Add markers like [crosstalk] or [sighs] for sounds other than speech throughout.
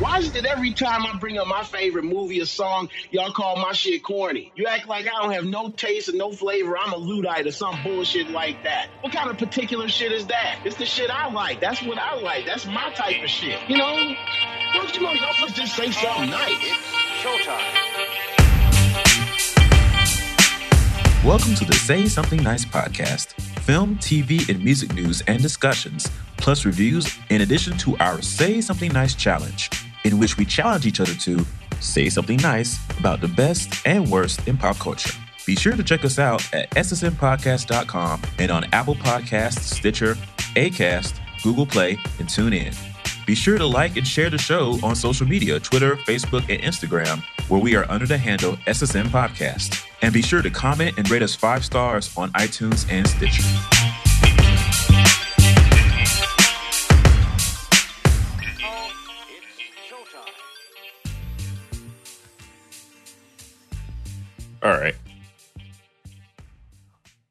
Why is it every time I bring up my favorite movie or song, y'all call my shit corny? You act like I don't have no taste and no flavor. I'm a Luddite or some bullshit like that. What kind of particular shit is that? It's the shit I like. That's what I like. That's my type of shit. You know? Don't you know y'all just say something nice? It's Showtime. Welcome to the Say Something Nice podcast. Film, TV, and music news and discussions, plus reviews, in addition to our Say Something Nice challenge, in which we challenge each other to say something nice about the best and worst in pop culture. Be sure to check us out at ssnpodcast.com and on Apple Podcasts, Stitcher, Acast, Google Play, and TuneIn. Be sure to like and share the show on social media Twitter, Facebook, and Instagram, where we are under the handle SSN Podcast. And be sure to comment and rate us five stars on iTunes and Stitcher. All right.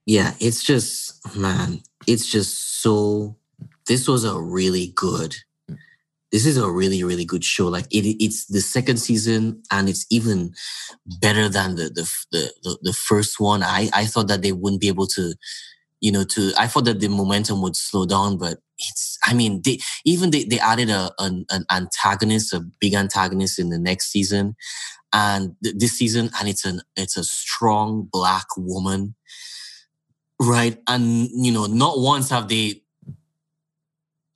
Yeah, it's just, man, it's just so. This was a really good. This is a really, really good show. Like it, it's the second season, and it's even better than the the the, the, the first one. I I thought that they wouldn't be able to, you know, to. I thought that the momentum would slow down, but it's. I mean, they even they, they added a an, an antagonist, a big antagonist in the next season, and th- this season, and it's an it's a strong black woman right and you know not once have they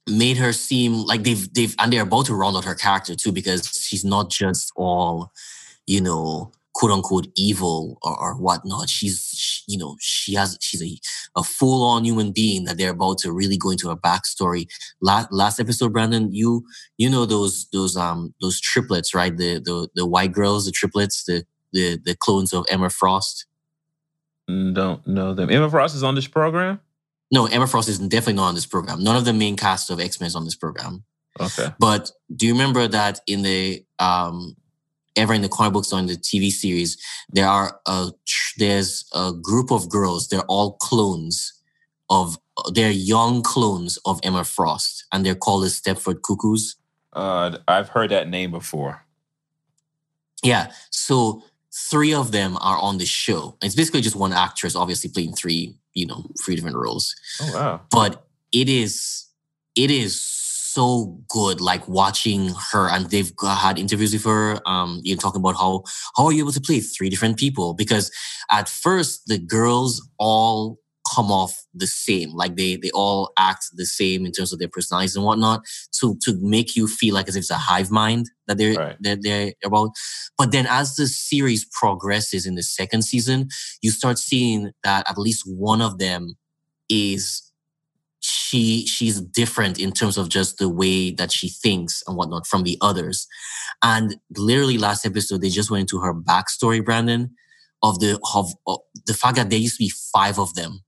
made her seem like they've they've and they're about to round out her character too because she's not just all you know quote unquote evil or, or whatnot she's she- you know she has she's a, a full-on human being that they're about to really go into her backstory last last episode brandon you you know those those um those triplets right the the, the white girls the triplets the the the clones of emma frost Don't know them. Emma Frost is on this program? No, Emma Frost is definitely not on this program. None of the main cast of X Men is on this program. Okay. But do you remember that in the um, ever in the comic books or in the TV series, there are a there's a group of girls. They're all clones of they're young clones of Emma Frost, and they're called the Stepford Cuckoos. Uh, I've heard that name before. Yeah. So three of them are on the show. It's basically just one actress, obviously playing three, you know, three different roles. Oh, wow. but it is it is so good like watching her and they've had interviews with her um you know talking about how how are you able to play three different people because at first the girls all come off the same like they they all act the same in terms of their personalities and whatnot to to make you feel like as if it's a hive mind that they're Right. that they're about but then as the series progresses in the second season you start seeing that at least one of them is she she's different in terms of just the way that she thinks and whatnot from the others. And literally last episode they just went into her backstory, Brandon, of the of, of the fact that there used to be five of them.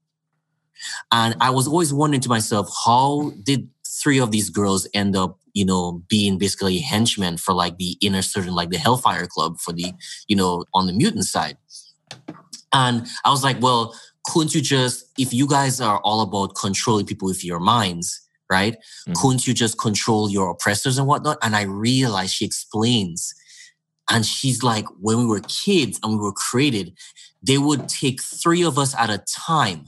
And I was always wondering to myself, how did three of these girls end up, you know, being basically henchmen for like the Inner Circle, like the Hellfire Club for the, you know, on the mutant side. And I was like, well, couldn't you just, if you guys are all about controlling people with your minds, right? Mhm. Couldn't you just control your oppressors and whatnot? And I realized she explains, and she's like, when we were kids and we were created, they would take three of us at a time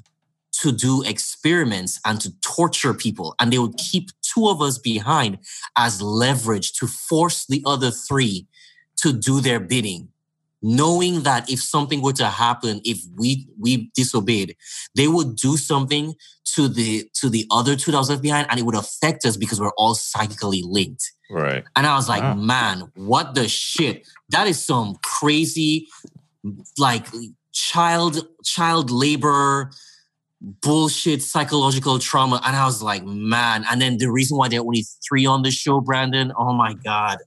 to do experiments and to torture people. And they would keep two of us behind as leverage to force the other three to do their bidding knowing that if something were to happen if we we disobeyed they would do something to the to the other two that was left behind and it would affect us because we're all psychically linked Right. and i was like Wow. man what the shit that is some crazy like child child labor bullshit psychological trauma and i was like man and then the reason why there are only three on the show brandon oh my god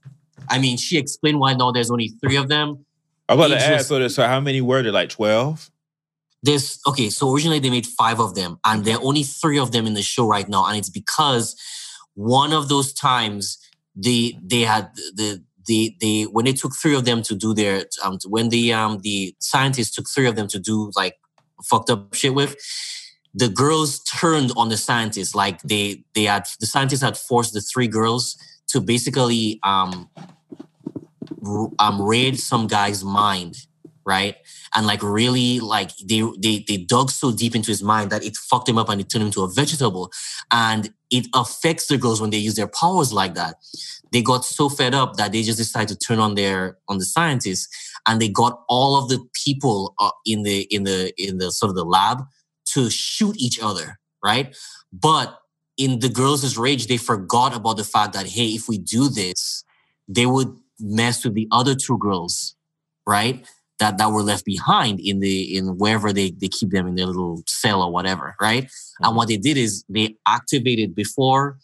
i mean she explained why now there's only three of them I'm about to ask, so, so how many were there? Like 12? There's okay, so originally they made five of them, and there are only three of them in the show right now, and it's because one of those times they they had the they they when they took three of them to do their um when the um the scientists took three of them to do like fucked up shit with the girls turned on the scientists. Like they they had the scientists had forced the three girls to basically um um raid some guy's mind, right? And like really like they they they dug so deep into his mind that it fucked him up and it turned him into a vegetable. And it affects the girls when they use their powers like that. They got so fed up that they just decided to turn on their on the scientists, and they got all of the people uh, in the in the in the sort of the lab to shoot each other, right? But in the girls' rage, they forgot about the fact that hey, if we do this, they would mess with the other two girls, right? That that were left behind in the in wherever they they keep them in their little cell or whatever, right? And what they did is they activated before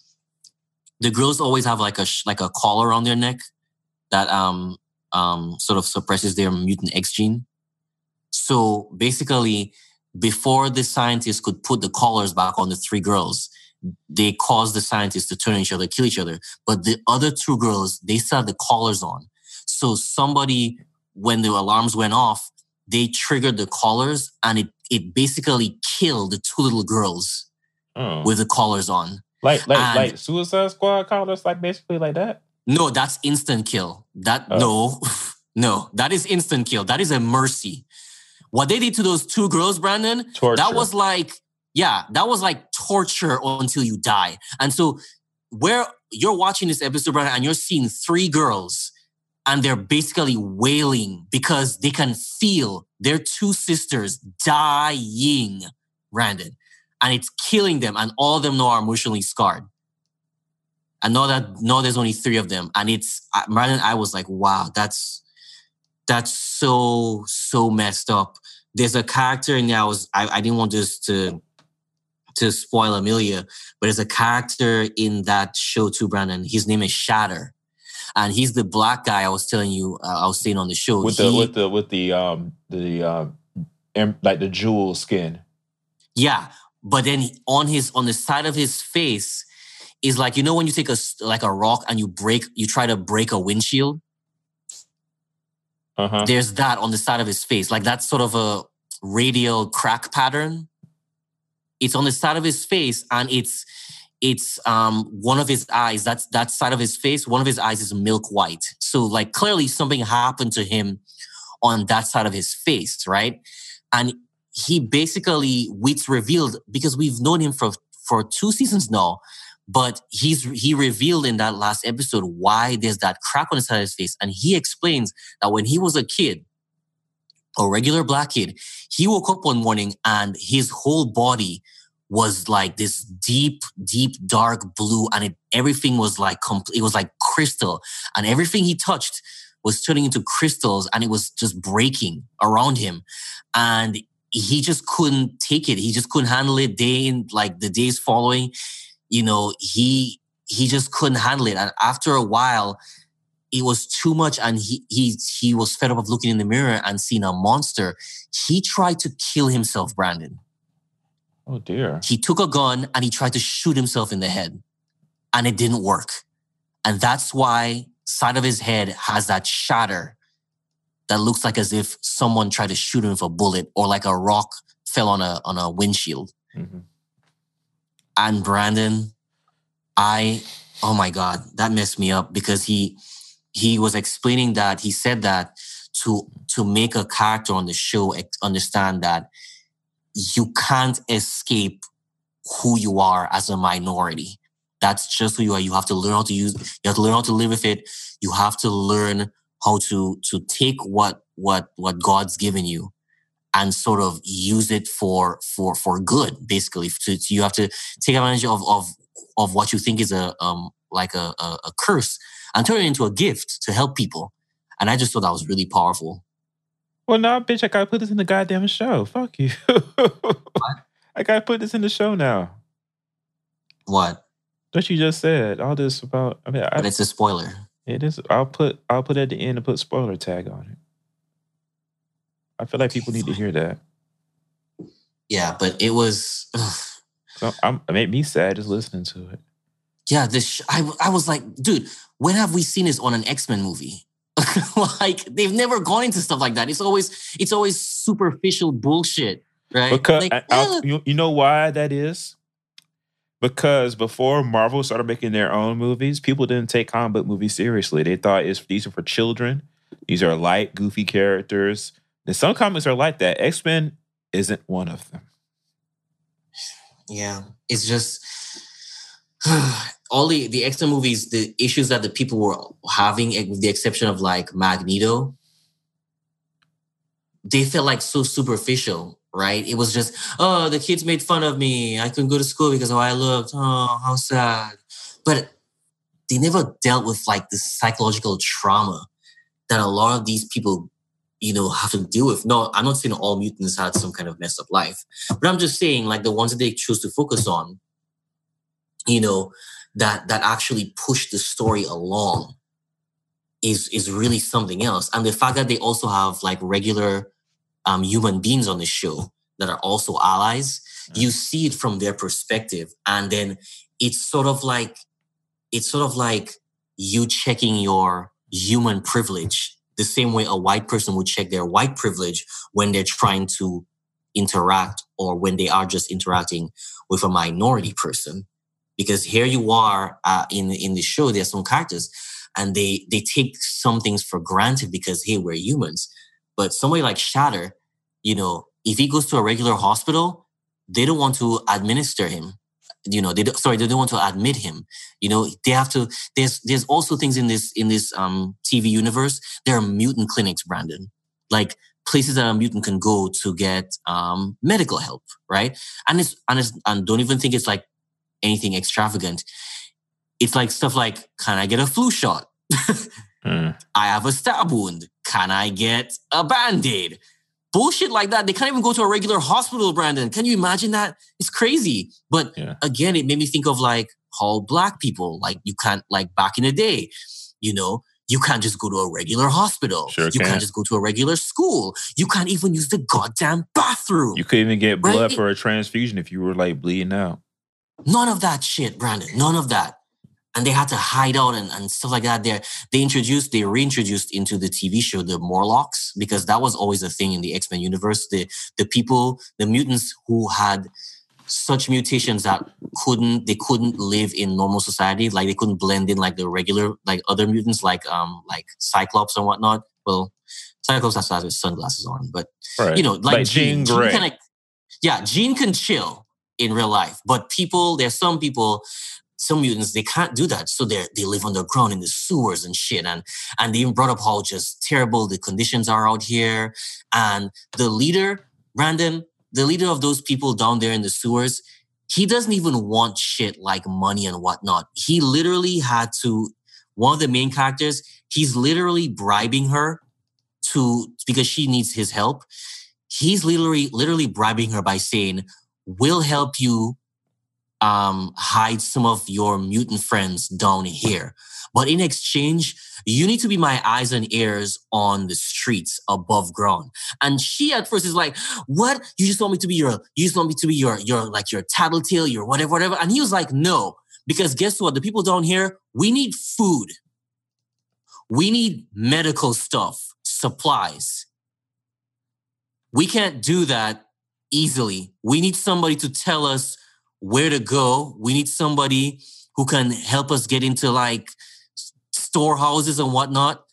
the girls always have like a sh- like a collar on their neck that um um sort of suppresses their mutant X gene. So basically, before the scientists could put the collars back on the three girls, they caused the scientists to turn each other, kill each other. But the other two girls, they still had the collars on. So somebody, when the alarms went off, they triggered the collars and it it basically killed the two little girls Oh. with the collars on. like like and- like Suicide Squad collars, like basically like that. No, that's instant kill. That Oh. no, [laughs] no, that is instant kill. That is a mercy. What they did to those two girls, Brandon, Torture. that was like, yeah, that was like torture until you die. And so, where you're watching this episode, Brandon, and you're seeing three girls, and they're basically wailing because they can feel their two sisters dying, Brandon, and it's killing them, and all of them know are emotionally scarred. I know that no, there's only three of them, and it's Brandon. I was like, wow, that's that's so so messed up. There's a character in there. I was I, I didn't want this to to spoil Amelia, but there's a character in that show too, Brandon. His name is Shatter, and he's the black guy I was telling you. Uh, I was seeing on the show. with the He- with the with the um the um like the jewel skin. Yeah, but then on his on the side of his face is like you know when you take a like a rock and you break you try to break a windshield. Uh huh. There's that on the side of his face, like that's sort of a radial crack pattern. It's on the side of his face, and it's it's um one of his eyes. That's that side of his face. One of his eyes is milk white. So like clearly something happened to him on that side of his face, right? And he basically it's revealed because we've known him for for two seasons now but he's he revealed in that last episode why there's that crack on the side of his face. And he explains that when he was a kid a regular black kid he woke up one morning and his whole body was like this deep deep dark blue. And it, everything was like it was like crystal. And everything he touched was turning into crystals and it was just breaking around him. And he just couldn't take it. He just couldn't handle it day in like the days following you know he he just couldn't handle it. And after a while it was too much and he he he was fed up of looking in the mirror and seeing a monster. He tried to kill himself brandon. Oh dear. he took a gun and he tried to shoot himself in the head and it didn't work. And that's why side of his head has that shatter that looks like as if someone tried to shoot him with a bullet or like a rock fell on a on a windshield. Mhm. And Brandon, I oh my god, that messed me up because he he was explaining that he said that to to make a character on the show understand that you can't escape who you are as a minority. That's just who you are. You have to learn how to use. You have to learn how to live with it. You have to learn how to to take what what what God's given you and sort of use it for for for good. Basically, so, you have to take advantage of of of what you think is a um like a, a a curse and turn it into a gift to help people. And I just thought that was really powerful. Well, now bitch, I gotta put this in the goddamn show. Fuck you. [laughs] I gotta put this in the show now. What? What you just said, all this about. I mean, But I, it's a spoiler. it is. I'll put. I'll put at the end and put spoiler tag on it. I feel like people need to hear that. Yeah, but it was. [sighs] So I'm, it made me sad just listening to it. yeah, this. Sh- I I was like, dude, when have we seen this on an X Men movie? [laughs] like they've never gone into stuff like that. It's always it's always superficial bullshit. right? Because Like, I- you, you know why that is? Because before Marvel started making their own movies, people didn't take comic book movies seriously. They thought it's these are for children. These are light, goofy characters. And some comics are like that. X Men isn't one of them. yeah, it's just [sighs] all the the X Men movies. The issues that the people were having, eh, with the exception of like Magneto, they felt like so superficial, right? It was just, oh, the kids made fun of me. I couldn't go to school because of how I looked. Oh, how sad. But they never dealt with like the psychological trauma that a lot of these people, you know, have to deal with. No, I'm not saying all mutants had some kind of messed up life, but I'm just saying like the ones that they choose to focus on, you know, that that actually push the story along is is really something else. And the fact that they also have like regular um, human beings on the show that are also allies, you see it from their perspective, and then it's sort of like it's sort of like you checking your human privilege the same way a white person would check their white privilege when they're trying to interact or when they are just interacting with a minority person. Because here you are uh, in in the show there are some characters and they they take some things for granted because hey we're humans. But somebody like shatter you know if he goes to a regular hospital they don't want to administer him you know they don't, sorry they don't want to admit him you know they have to there's there's also things in this in this um tv universe there are mutant clinics brandon like places that a mutant can go to get um medical help right and it's and it's and don't even think it's like anything extravagant it's like stuff like can i get a flu shot [laughs] Hmm. I have a stab wound. Can I get a band aid? Bullshit like that. They can't even go to a regular hospital, Brandon. Can you imagine that? It's crazy. But Yeah. again, it made me think of like how black people, like you can't, like back in the day, you know, you can't just go to a regular hospital. Sure you can't. can't just go to a regular school. You can't even use the goddamn bathroom. You couldn't even get blood Right? for a transfusion if you were like bleeding out. None of that shit, Brandon. None of that. And they had to hide out and, and stuff like that. There, they introduced, they reintroduced into the TV show the Morlocks because that was always a thing in the X Men universe. The the people, the mutants who had such mutations that couldn't they couldn't live in normal society, like they couldn't blend in like the regular like other mutants, like um like Cyclops and whatnot. Well, Cyclops has to have his sunglasses on, but Right. you know, like, Jean Jean, Grey. Jean kinda, yeah, Jean can chill in real life, but people, there's some people, some mutants, they can't do that. So they they live underground in the sewers and shit. And and they even brought up how just terrible the conditions are out here. And the leader, Brandon, the leader of those people down there in the sewers, he doesn't even want shit like money and whatnot. He literally had to, one of the main characters, he's literally bribing her to because she needs his help. He's literally literally bribing her by saying, "We'll help you um, hide some of your mutant friends down here, but in exchange, you need to be my eyes and ears on the streets above ground." And she at first is like, "What? You just want me to be your? You just want me to be your your like your tattletale, your whatever, whatever?" And he was like, "No." Because guess what? The people down here, we need food. We need medical stuff, supplies. We can't do that easily. We need somebody to tell us where to go. We need somebody who can help us get into like storehouses and whatnot.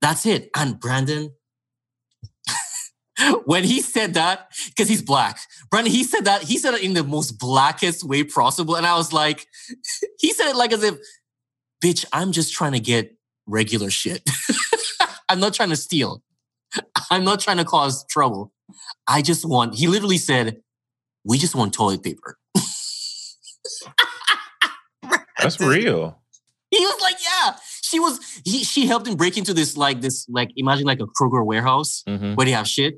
That's it. And Brandon, [laughs] when he said that, because he's black, Brandon, he said that, he said it in the most blackest way possible. And I was like, [laughs] he said it like as if, bitch, I'm just trying to get regular shit. [laughs] I'm not trying to steal. I'm not trying to cause trouble. I just want, he literally said, we just want toilet paper. That's [laughs] real. He was like, yeah. She was, he, she helped him break into this, like, this, like, imagine like a Kroger warehouse hmm where they have shit.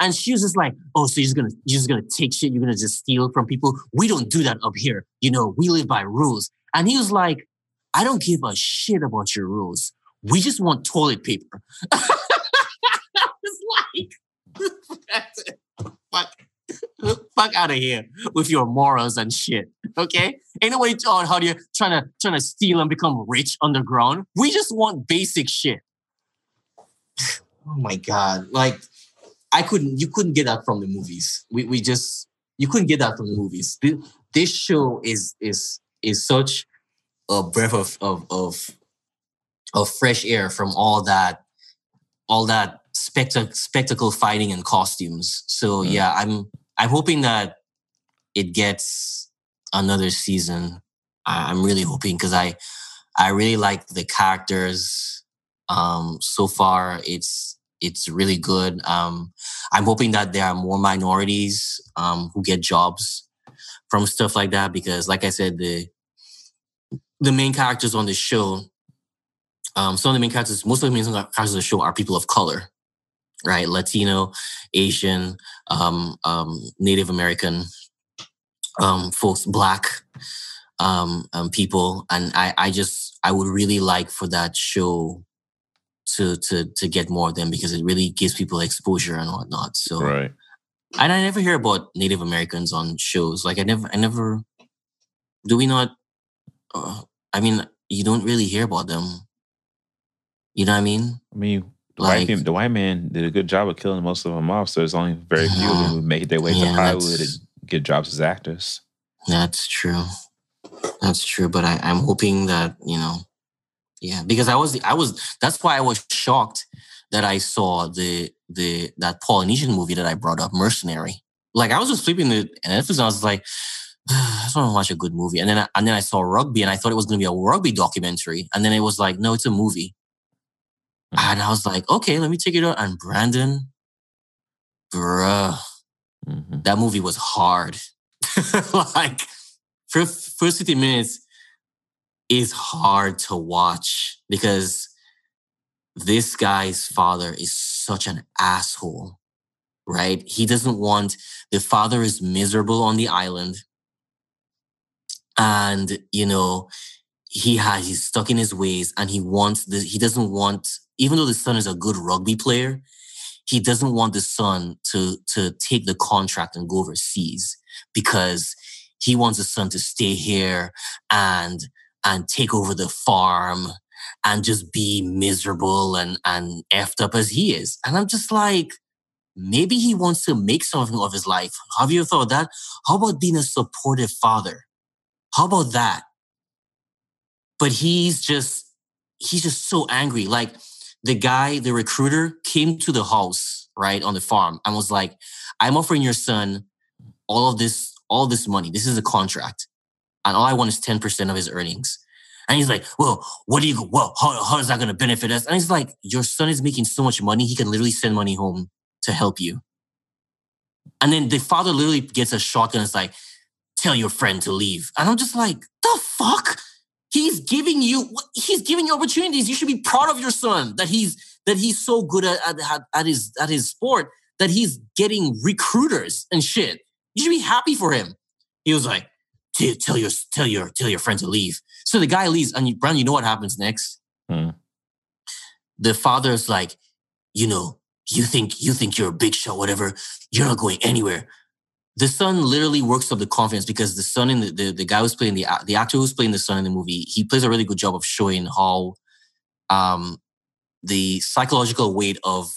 And she was just like, oh, so you're just gonna, you're just gonna take shit, you're gonna just steal from people. We don't do that up here. You know, we live by rules. And he was like, I don't give a shit about your rules. We just want toilet paper. [laughs] it's like, [laughs] fuck, [laughs] fuck out of here with your morals and shit. Okay? Nobody on oh, how do you're trying to trying to steal and become rich underground. We just want basic shit. [sighs] oh my god. Like I couldn't. You couldn't get that from the movies. We we just you couldn't get that from the movies. This, this show is is is such a breath of of of of fresh air from all that all that spectac- spectacle fighting and costumes. So Mm. yeah, I'm I'm hoping that it gets another season. I, I'm really hoping because I I really like the characters. Um, so far, it's it's really good. Um, I'm hoping that there are more minorities um, who get jobs from stuff like that because, like I said, the the main characters on the show, um, some of the main characters, most of the main characters of the show are people of color, right? Latino, Asian, um, um, Native American um, folks, Black um, um, people, and I, I just, I would really like for that show to to to get more of them because it really gives people exposure and whatnot. So, Right. and I never hear about Native Americans on shows. Like I never, I never. Do we not? Uh, I mean, you don't really hear about them. You know what I mean? I mean, the, Like- white, people- the white man did a good job of killing most of them off. So there's only very few of them who make their way to Hollywood and get jobs as actors. That's true. That's true. But I, I'm hoping that you know, yeah, because I was, I was. That's why I was shocked that I saw the the that Polynesian movie that I brought up, Mercenary. Like I was just flipping the Netflix, and I was like, [sighs] I just want to watch a good movie. And then, I, and then I saw rugby, and I thought it was going to be a rugby documentary, and then it was like, no, it's a movie. Mhm. And I was like, okay, let me check it out. And Brandon, bruh, Mhm. that movie was hard. [laughs] like first first 50 minutes is hard to watch because this guy's father is such an asshole, right? He doesn't want the father is miserable on the island. And you know, he has he's stuck in his ways and he wants the he doesn't want even though the son is a good rugby player, he doesn't want the son to to take the contract and go overseas because he wants the son to stay here and and take over the farm and just be miserable and and effed up as he is. And I'm just like, maybe he wants to make something of his life. Have you thought that? How about being a supportive father? How about that? But he's just he's just so angry. Like the guy, the recruiter, came to the house, right, on the farm and was like, I'm offering your son all of this, all this money. This is a contract. And all I want is 10% of his earnings. And he's like, well, what do you, well, how, how is that going to benefit us? And he's like, your son is making so much money, he can literally send money home to help you. And then the father literally gets a shotgun and is like, tell your friend to leave. And I'm just like, the fuck? He's giving you, he's giving you opportunities. You should be proud of your son that he's, that he's so good at, at, at his, at his sport that he's getting recruiters and shit. You should be happy for him. He was like, tell, tell your, tell your, tell your friend to leave. So the guy leaves and you, Brandon, you know what happens next? Hmm. The father's like, you know, you think, you think you're a big shot, whatever. You're not going anywhere the son literally works up the confidence because the son and the, the, the guy who's playing the the actor who's playing the son in the movie he plays a really good job of showing how um the psychological weight of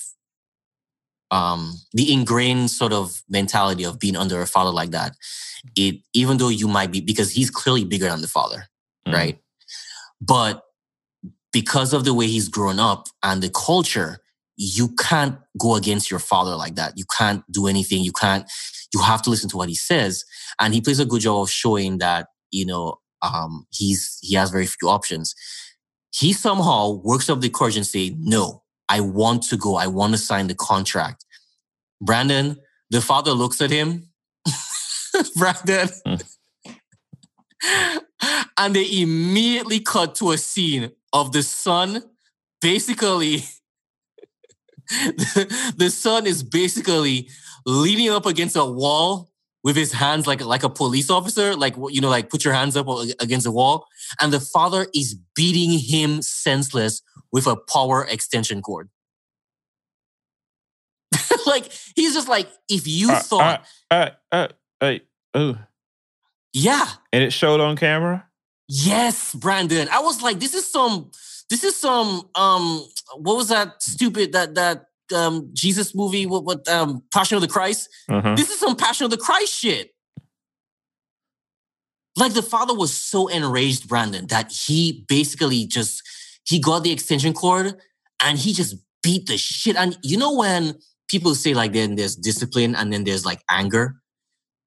um the ingrained sort of mentality of being under a father like that it even though you might be because he's clearly bigger than the father Mhm. right but because of the way he's grown up and the culture you can't go against your father like that. You can't do anything. You can't you have to listen to what he says. And he plays a good job of showing that you know um he's he has very few options. He somehow works up the courage and say no i want to go. I want to sign the contract. Brandon the father looks at him. [laughs] Brandon. And they immediately cut to a scene of the son basically the, [laughs] the son is basically leaning up against a wall with his hands like like a police officer, like you know, like put your hands up against the wall, and the father is beating him senseless with a power extension cord. [laughs] like he's just like, if you Uh, thought, uh, uh, uh, oh. yeah, And it showed on camera? yes, Brandon. I was like, this is some, this is some, um, what was that stupid that that um, Jesus movie? What, what um, Passion of the Christ? Uh-huh. This is some Passion of the Christ shit. Like the father was so enraged, Brandon, that he basically just he got the extension cord and he just beat the shit. And you know when people say like then there's discipline and then there's like anger,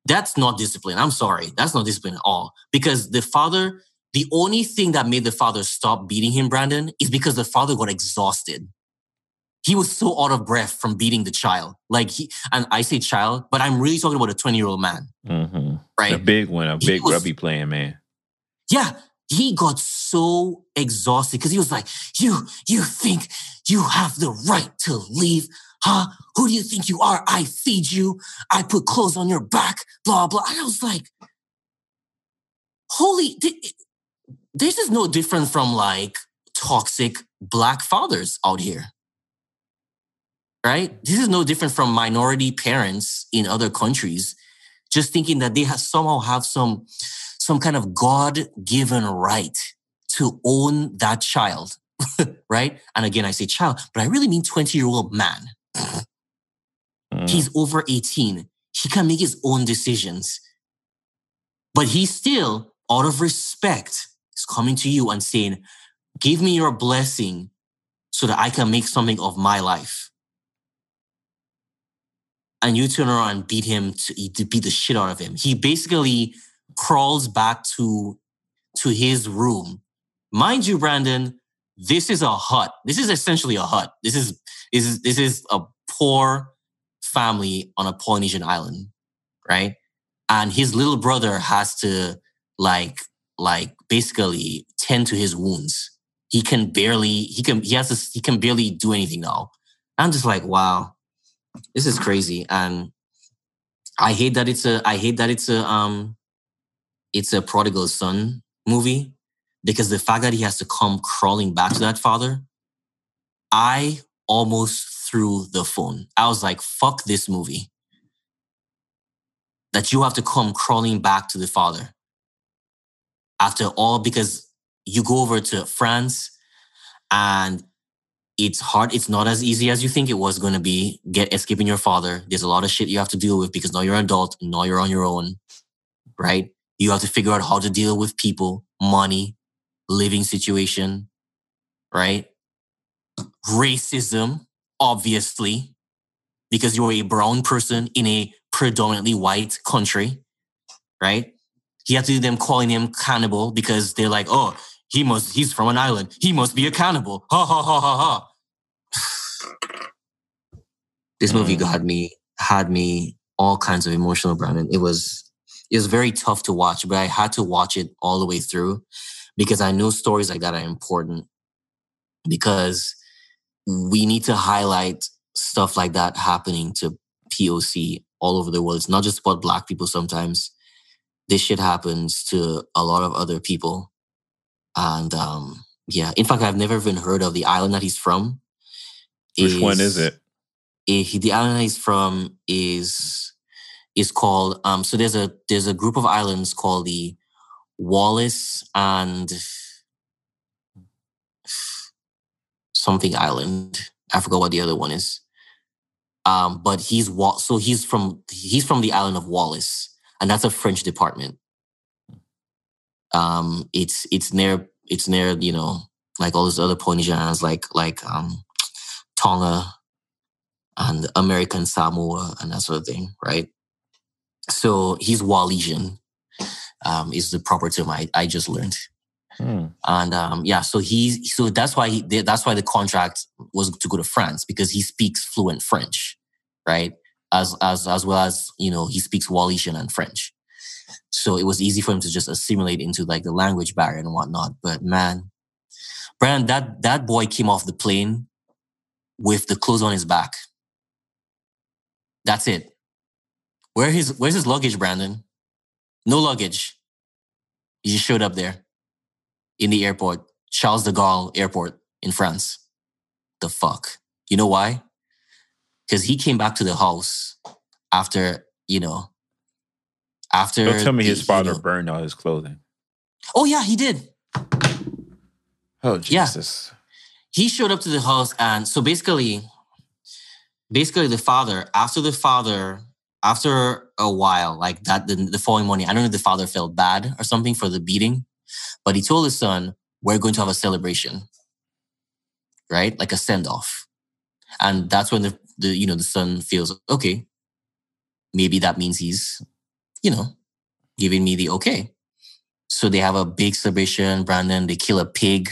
that's not discipline. I'm sorry, that's not discipline at all. Because the father, the only thing that made the father stop beating him, Brandon, is because the father got exhausted he was so out of breath from beating the child. Like he, and I say child, but I'm really talking about a 20 year old man, Mhm. right? A big one, a big was- rugby playing man. Yeah, he got so exhausted because he was like, "You, you think you have the right to leave? Huh? Who do you think you are? I feed you. I put clothes on your back. Blah blah." And I was like, "Holy, this is no different from like toxic black fathers out here." Right? This is no different from minority parents in other countries just thinking that they have somehow have some some kind of God-given right to own that child, [laughs] right? And again, I say child, but I really mean 20-year-old man. Mm. He's over 18. He can make his own decisions. But he still, out of respect, is coming to you and saying, Give me your blessing so that I can make something of my life. And you turn around and beat him to, to beat the shit out of him. He basically crawls back to, to his room. Mind you, Brandon, this is a hut. This is essentially a hut. This is this is this is a poor family on a Polynesian island, right? And his little brother has to like like basically tend to his wounds. He can barely he can he has to he can barely do anything now. I'm just like, wow, this is crazy. And I hate that it's a I hate that it's a um it's a prodigal son movie because the fact that he has to come crawling back to that father, I almost threw the phone. I was like, fuck this movie. That you have to come crawling back to the father. After all, because you go over to France and it's hard. It's not as easy as you think it was going to be. Get escaping your father. There's a lot of shit you have to deal with because now you're an adult. Now you're on your own, right? You have to figure out how to deal with people, money, living situation, right? Racism, obviously, because you're a brown person in a predominantly white country, right? He had to do them calling him cannibal because they're like, oh, he must, he's from an island. He must be a cannibal. Ha ha ha ha ha. [sighs] This movie Mm. got me, had me all kinds of emotional, Brandon. It was, it was very tough to watch, but I had to watch it all the way through because I know stories like that are important because we need to highlight stuff like that happening to POC all over the world. It's not just about black people sometimes. This shit happens to a lot of other people. And um yeah, in fact, I've never even heard of the island that he's from. Which one is it? eh, he- the island he's from is is called um so there's a there's a group of islands called the Wallis and something island. I forgot what the other one is. Um, but he's so he's from he's from the island of Wallis, and that's a French department. Um, it's it's near it's near you know like all those other Polynesian like like um Tonga and American Samoa and that sort of thing, right? So he's Wallisian, um, is the proper term I, I just learned. Hmm. And um, yeah, so he's so that's why he that's why the contract was to go to France because he speaks fluent French, right? As as as well as you know he speaks Wallisian and French, so it was easy for him to just assimilate into like the language barrier and whatnot. But man, Brandon, that that boy came off the plane with the clothes on his back. That's it. Where his where's his luggage, Brandon? No luggage. He just showed up there in the airport, Charles de Gaulle Airport in France. The fuck? You know why? Because he came back to the house after, you know, after. Don't tell me the- his you father know- burned all his clothing. oh, yeah, he did. Oh Yeah. Jesus! He showed up to the house. And so basically, basically the father after the father after a while like that the, the following morning i don't know if the father felt bad or something for the beating but he told his son we're going to have a celebration right like a send-off and that's when the, the you know the son feels okay maybe that means he's you know giving me the okay. So they have a big celebration brandon they kill a pig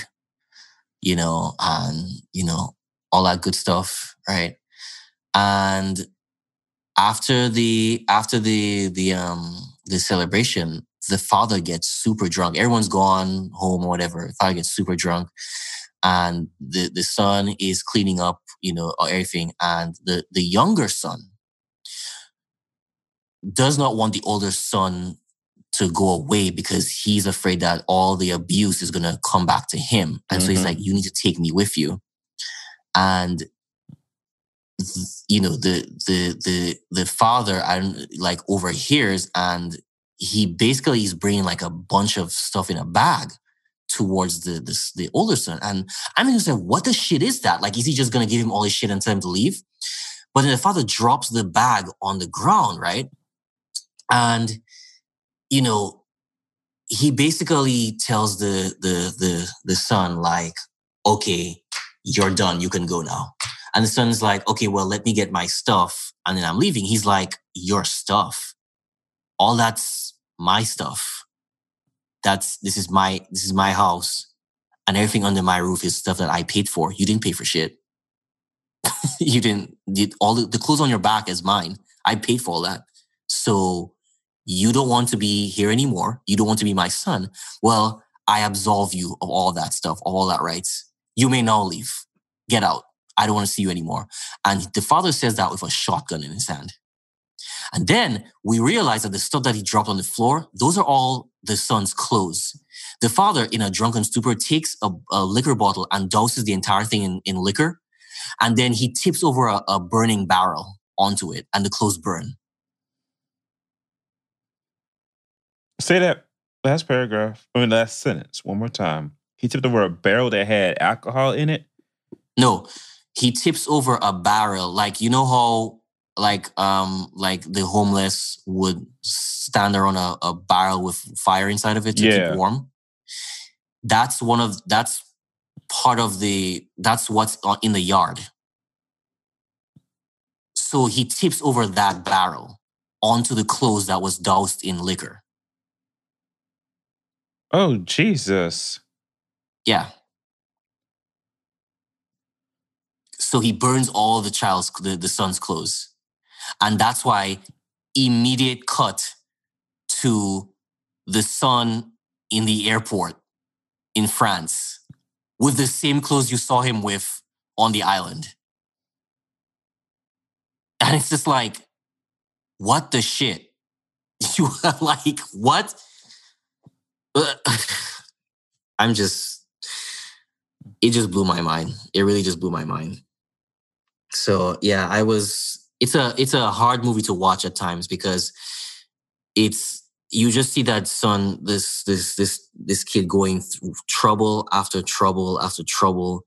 you know and you know all that good stuff right? And after the after the the um the celebration the father gets super drunk. Everyone's gone home or whatever. The father gets super drunk and the the son is cleaning up you know everything and the the younger son does not want the older son to go away because he's afraid that all the abuse is going to come back to him. And so he's Mhm. like you need to take me with you. And you know the the the the father and like overhears and he basically is bringing like a bunch of stuff in a bag towards the the, the older son and i'm just like what the shit is that like is he just gonna give him all his shit and tell him to leave but then the father drops the bag on the ground right and you know he basically tells the the the the son like okay you're done you can go now and the son's like, okay, well, let me get my stuff. And then I'm leaving. He's like, your stuff. All that's my stuff. That's this is my this is my house. And everything under my roof is stuff that I paid for. You didn't pay for shit. [laughs] you didn't did all the, the clothes on your back is mine. I paid for all that. So you don't want to be here anymore. You don't want to be my son. Well, I absolve you of all that stuff, all that rights. You may now leave. Get out. I don't want to see you anymore. And the father says that with a shotgun in his hand. And then we realize that the stuff that he dropped on the floor, those are all the son's clothes. The father, in a drunken stupor, takes a, a liquor bottle and douses the entire thing in, in liquor. And then he tips over a, a burning barrel onto it, and the clothes burn. Say that last paragraph, I mean, last sentence one more time. He tipped over a barrel that had alcohol in it. No, he tips over a barrel. Like you know how like um like the homeless would stand around a, a barrel with fire inside of it to Yeah. keep warm. That's one of that's part of the that's what's in the yard. So he tips over that barrel onto the clothes that was doused in liquor. Oh, Jesus. Yeah. So he burns all the child's the, the son's clothes. And that's why immediate cut to the son in the airport in France with the same clothes you saw him with on the island. And it's just like, what the shit? [laughs] You are like, what? [sighs] I'm just, it just blew my mind. It really just blew my mind. So yeah, I was. It's a it's a hard movie to watch at times because it's you just see that son, this this this this kid going through trouble after trouble after trouble,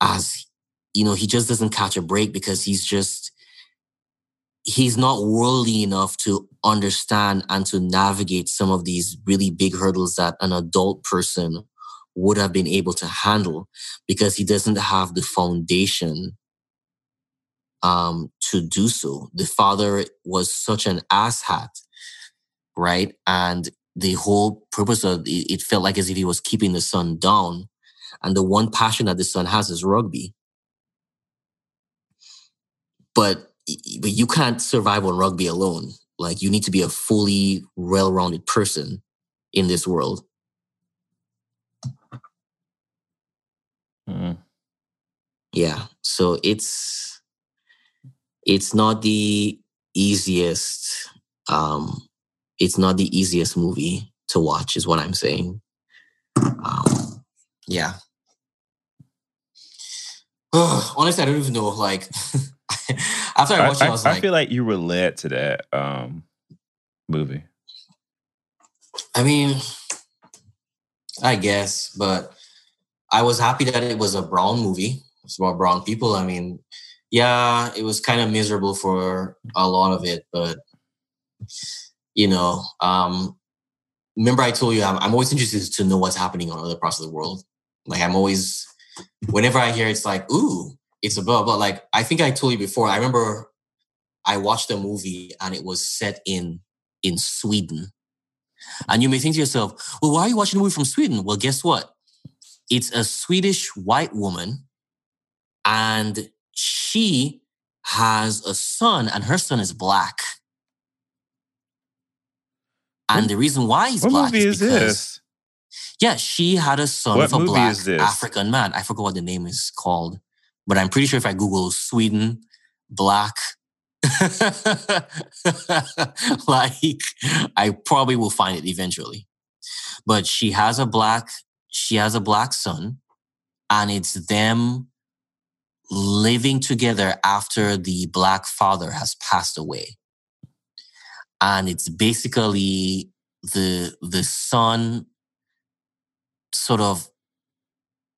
as you know, he just doesn't catch a break because he's just he's not worldly enough to understand and to navigate some of these really big hurdles that an adult person would have been able to handle because he doesn't have the foundation um, to do so. The father was such an asshat, right? And the whole purpose of it, it felt like as if he was keeping the son down. And the one passion that the son has is rugby. But, but you can't survive on rugby alone. Like you need to be a fully well-rounded person in this world. Mm. yeah so it's it's not the easiest um it's not the easiest movie to watch is what i'm saying um yeah [sighs] honestly i don't even know like [laughs] after i I, watched it i I- was I like feel like you were led to that um, movie. I mean, I guess, but I was happy that it was a brown movie. It's about brown people. I mean, yeah, it was kind of miserable for a lot of it, but you know, um, remember I told you I'm, I'm always interested to know what's happening on other parts of the world. Like I'm always, whenever I hear it's like, ooh, it's a about, but like I think I told you before. I remember I watched a movie and it was set in in Sweden, and you may think to yourself, well, why are you watching a movie from Sweden? Well, guess what? It's a Swedish white woman, and she has a son, and her son is black. And the reason why he's black is is because this? yeah, she had a son What with a black? African man. I forgot what the name is called, but I'm pretty sure if I Google Sweden black, [laughs] like I probably will find it eventually. But she has a black, she has a black son, and it's them living together after the black father has passed away. And it's basically the the son sort of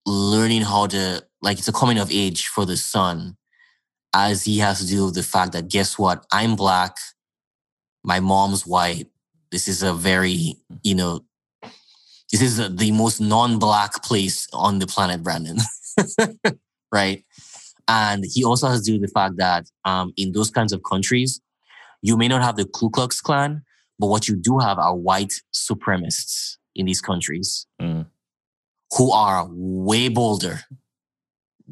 learning how to like it's a coming of age for the son as he has to deal with the fact that guess what? I'm black my mom's white. This is a very you know this is a, the most non-black place on the planet brandon. [laughs] Right and he also has to do with the fact that um, in those kinds of countries you may not have the ku klux klan but what you do have are white supremacists in these countries Mm. who are way bolder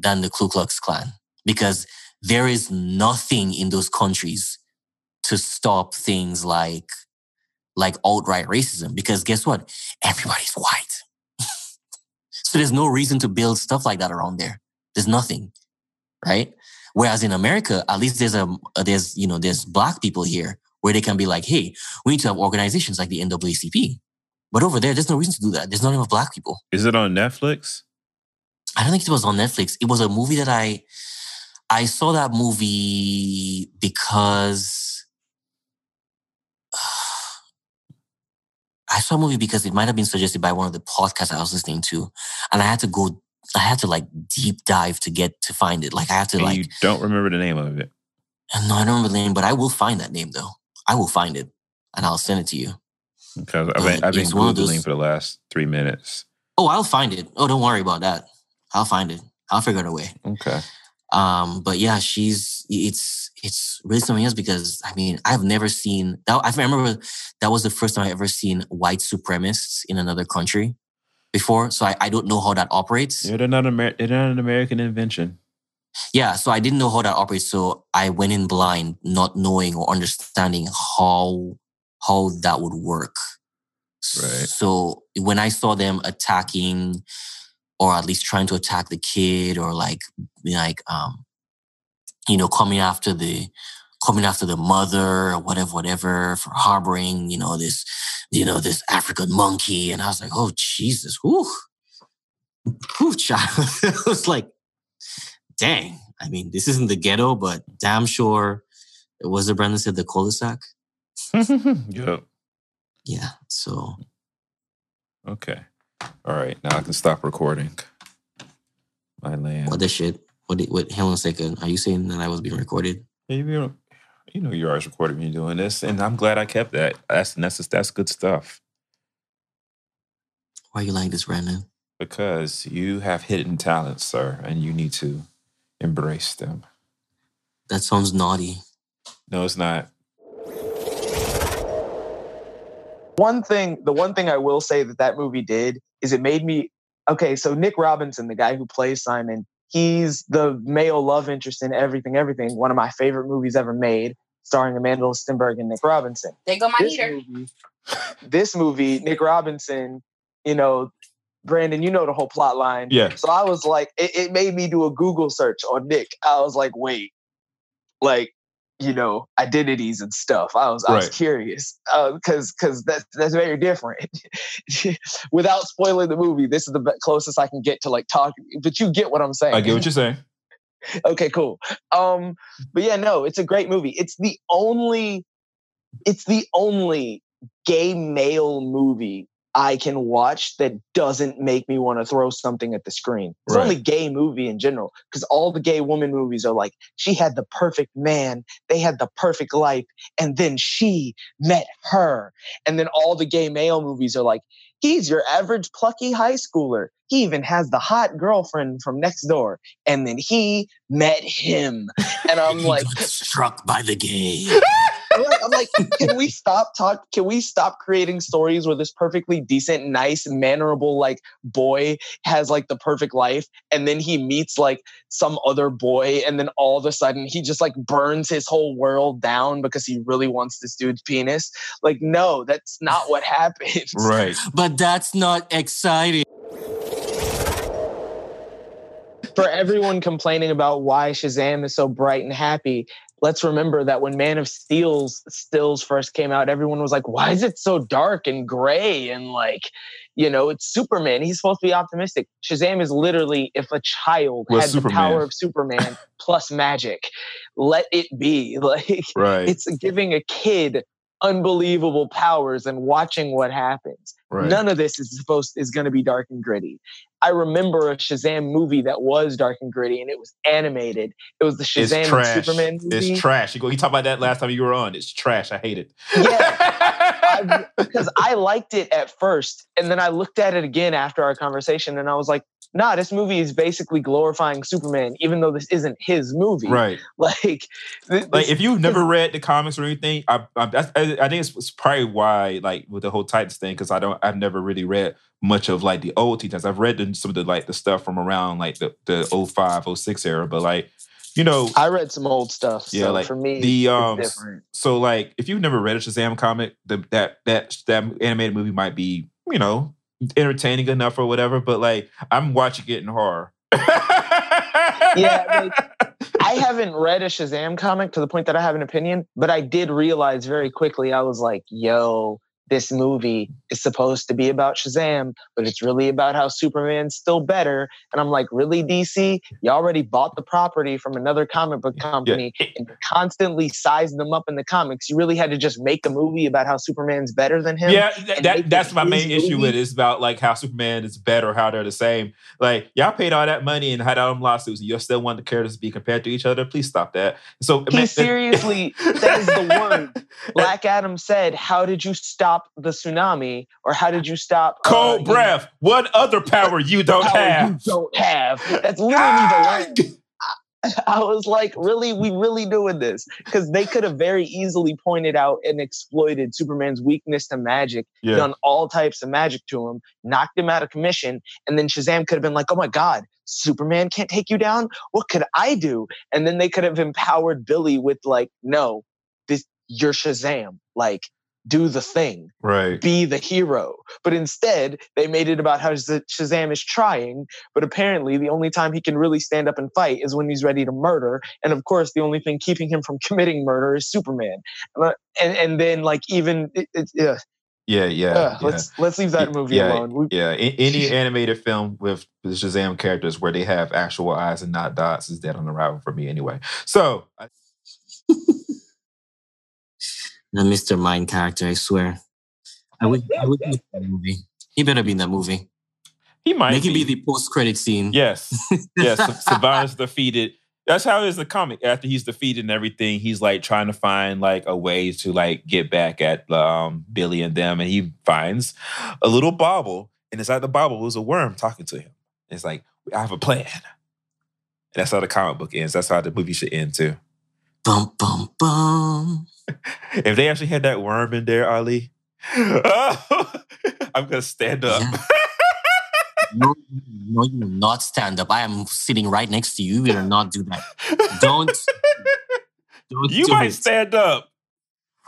than the Ku Klux Klan because there is nothing in those countries to stop things like like outright racism because guess what? Everybody's white. [laughs] So there's no reason to build stuff like that around there. There's nothing right whereas in america at least there's a uh, there's you know there's black people here where they can be like hey we need to have organizations like the naacp but over there there's no reason to do that there's not enough black people Is it on Netflix? I don't think it was on Netflix. It was a movie that I I saw that movie because [sighs] I saw a movie because it might have been suggested by one of the podcasts I was listening to, and I had to go. I had to like deep dive to get to find it. Like I have to And like you don't remember the name of it. no, I don't remember the name, but I will find that name though. I will find it and I'll send it to you. Because I've been, I've been It's one of Googling those- for the last three minutes. Oh, I'll find it. Oh, don't worry about that. I'll find it. I'll figure it a way. Okay. Um, but yeah, she's it's it's really something else because I mean I've never seen that. I remember that was the first time I ever seen white supremacists in another country before. So I, I don't know how that operates. Yeah, they're not, Amer- they're not an American invention. Yeah, so I didn't know how that operates. So I went in blind, not knowing or understanding how how that would work. Right. So when I saw them attacking, or at least trying to attack the kid, or like like um, you know, coming after the coming after the mother or whatever, whatever, for harboring, you know, this, you know, this African monkey. And I was like, oh Jesus, whew. Whew, child. [laughs] it was like, dang. I mean, this isn't the ghetto, but damn sure it was the Brandon said the cul-de-sac. [laughs] yep. Yeah. So Okay. All right. Now I can stop recording. My land. what the shit? What did, what hold on a second. Are you saying that I was being recorded? Yeah, you, know, you know you're always recording me doing this, and I'm glad I kept that. That's that's that's good stuff Why you like this, Brandon? because you have hidden talents, sir, and you need to embrace them. That sounds naughty. No, it's not. one thing the one thing i will say that that movie did is it made me okay so nick robinson the guy who plays simon he's the male love interest in everything everything. One of my favorite movies ever made starring amandla stenberg and nick robinson. There go my this heater. movie, this movie nick robinson you know brandon you know the whole plot line. Yeah. so i was like it, it made me do a google search on nick. I was like wait. Like you know identities and stuff. I was i was curious because because that's that's very different. [laughs] Without spoiling the movie this is the closest i can get to like talking but you get what i'm saying. I get what you're saying. [laughs] okay cool. Um but yeah no it's a great movie. It's the only it's the only gay male movie I can watch that doesn't make me want to throw something at the screen. It's Right. only gay movie in general because all the gay woman movies are like she had the perfect man, they had the perfect life, and then she met her. And then all the gay male movies are like he's your average plucky high schooler. He even has the hot girlfriend from next door, and then he met him. And I'm [laughs] like, struck by the gay. [laughs] I'm like, I'm like, can we stop talk? Can we stop creating stories where this perfectly decent, nice, mannerable like boy has like the perfect life, and then he meets like some other boy, and then all of a sudden he just like burns his whole world down because he really wants this dude's penis? Like, no, that's not what happens. Right. But that's not exciting. for everyone complaining about why Shazam is so bright and happy, let's remember that when Man of Steel's stills first came out, everyone was like, "Why is it so dark and gray and like, you know, it's Superman. He's supposed to be optimistic." Shazam is literally if a child Was had Superman. the power of Superman [laughs] plus magic. Let it be. [laughs] Like Right. it's giving a kid unbelievable powers and watching what happens. right. None of this is supposed is going to be dark and gritty. I remember a Shazam movie that was dark and gritty, and it was animated. It was the it's Shazam and trash. Superman movie. It's trash. You go. You talked about that last time you were on. It's trash. I hate it. Yeah, [laughs] because I liked it at first, and then I looked at it again after our conversation, and I was like, "Nah, this movie is basically glorifying Superman, even though this isn't his movie. right. [laughs] Like, th- Like if you've never read the comics or anything, I I, I, I think it's, probably why like with the whole Titans thing because I don't I've never really read much of like the old Titans. I've read the, some of the like the stuff from around like the the 05, 06 era, but like you know I read some old stuff. Yeah, so like, for me, the, um, so like if you've never read a Shazam comic, the, that that that animated movie might be you know entertaining enough or whatever, but like I'm watching it in horror. Yeah, [laughs] I haven't read a Shazam comic to the point that I have an opinion, but I did realize very quickly I was like, yo, this movie is supposed to be about Shazam, but it's really about how Superman's still better. And I'm like, really, DC? You already bought the property from another comic book company and constantly sized them up in the comics. You really had to just make a movie about how Superman's better than him. Yeah, th- that, that's my main issue with it. It's about like how Superman is better, how they're the same. Like y'all paid all that money and had all them lawsuits, and you still want the characters to be compared to each other. Please stop that. So He man, seriously says the word. [laughs] Black Adam said, "How did you stop the tsunami, or how did you stop uh, cold you know, breath. What other power you don't power have? You don't have." That's [laughs] literally Ah! the line. I was like, "Really? We really doing this?" Because they could have very easily pointed out and exploited Superman's weakness to magic, Yeah, done all types of magic to him, knocked him out of commission, and then Shazam could have been like, "Oh my God." Superman can't take you down. What could I do? And then they could have empowered Billy with like, no, this you're Shazam. Like, do the thing, right. be the hero. But instead, they made it about how Shazam is trying, but apparently the only time he can really stand up and fight is when he's ready to murder. And of course, the only thing keeping him from [laughs] committing murder is Superman. Uh, And and then like even it, it, yeah, Yeah, yeah. uh, yeah. let's let's leave that movie yeah, alone. We, Yeah, any animated film with the Shazam characters where they have actual eyes and not dots is dead on arrival for me anyway. So I- The Mr. Mind character, I swear. I would, I would in that movie. He better be in that movie. he might Make him be the post credit scene. Yes, [laughs] yes. Sivana's defeated. That's how it is the comic. After he's defeated and everything, he's like trying to find like a way to like get back at um, Billy and them, and he finds a little bauble, and inside the bauble was a worm talking to him. It's like I have a plan. And that's how the comic book ends. That's how the movie should end too. Bum, bum, bum. If they actually had that worm in there, Ali, [laughs] I'm gonna stand up. Yeah. No, no, you will not stand up. I am sitting right next to you. You will not do that. Don't. don't You do might it. stand up.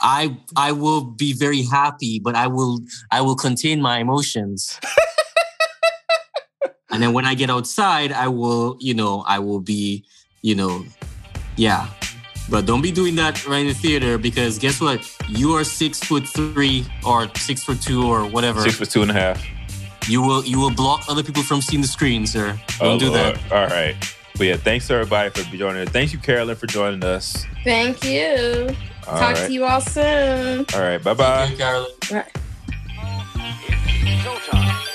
I I will be very happy, but I will I will contain my emotions. and then when I get outside, I will, you know, I will be, you know, yeah. But don't be doing that right in the theater because guess what? You are six foot three or six foot two or whatever. Six foot two and a half. You will you will block other people from seeing the screen, sir. Don't Oh, do that. All right. But yeah, thanks to everybody for joining us. Thank you, Carolyn, for joining us. Thank you. All Talk right. to you all soon. All right. Bye bye. Thank you, Carolyn. Right. Showtime.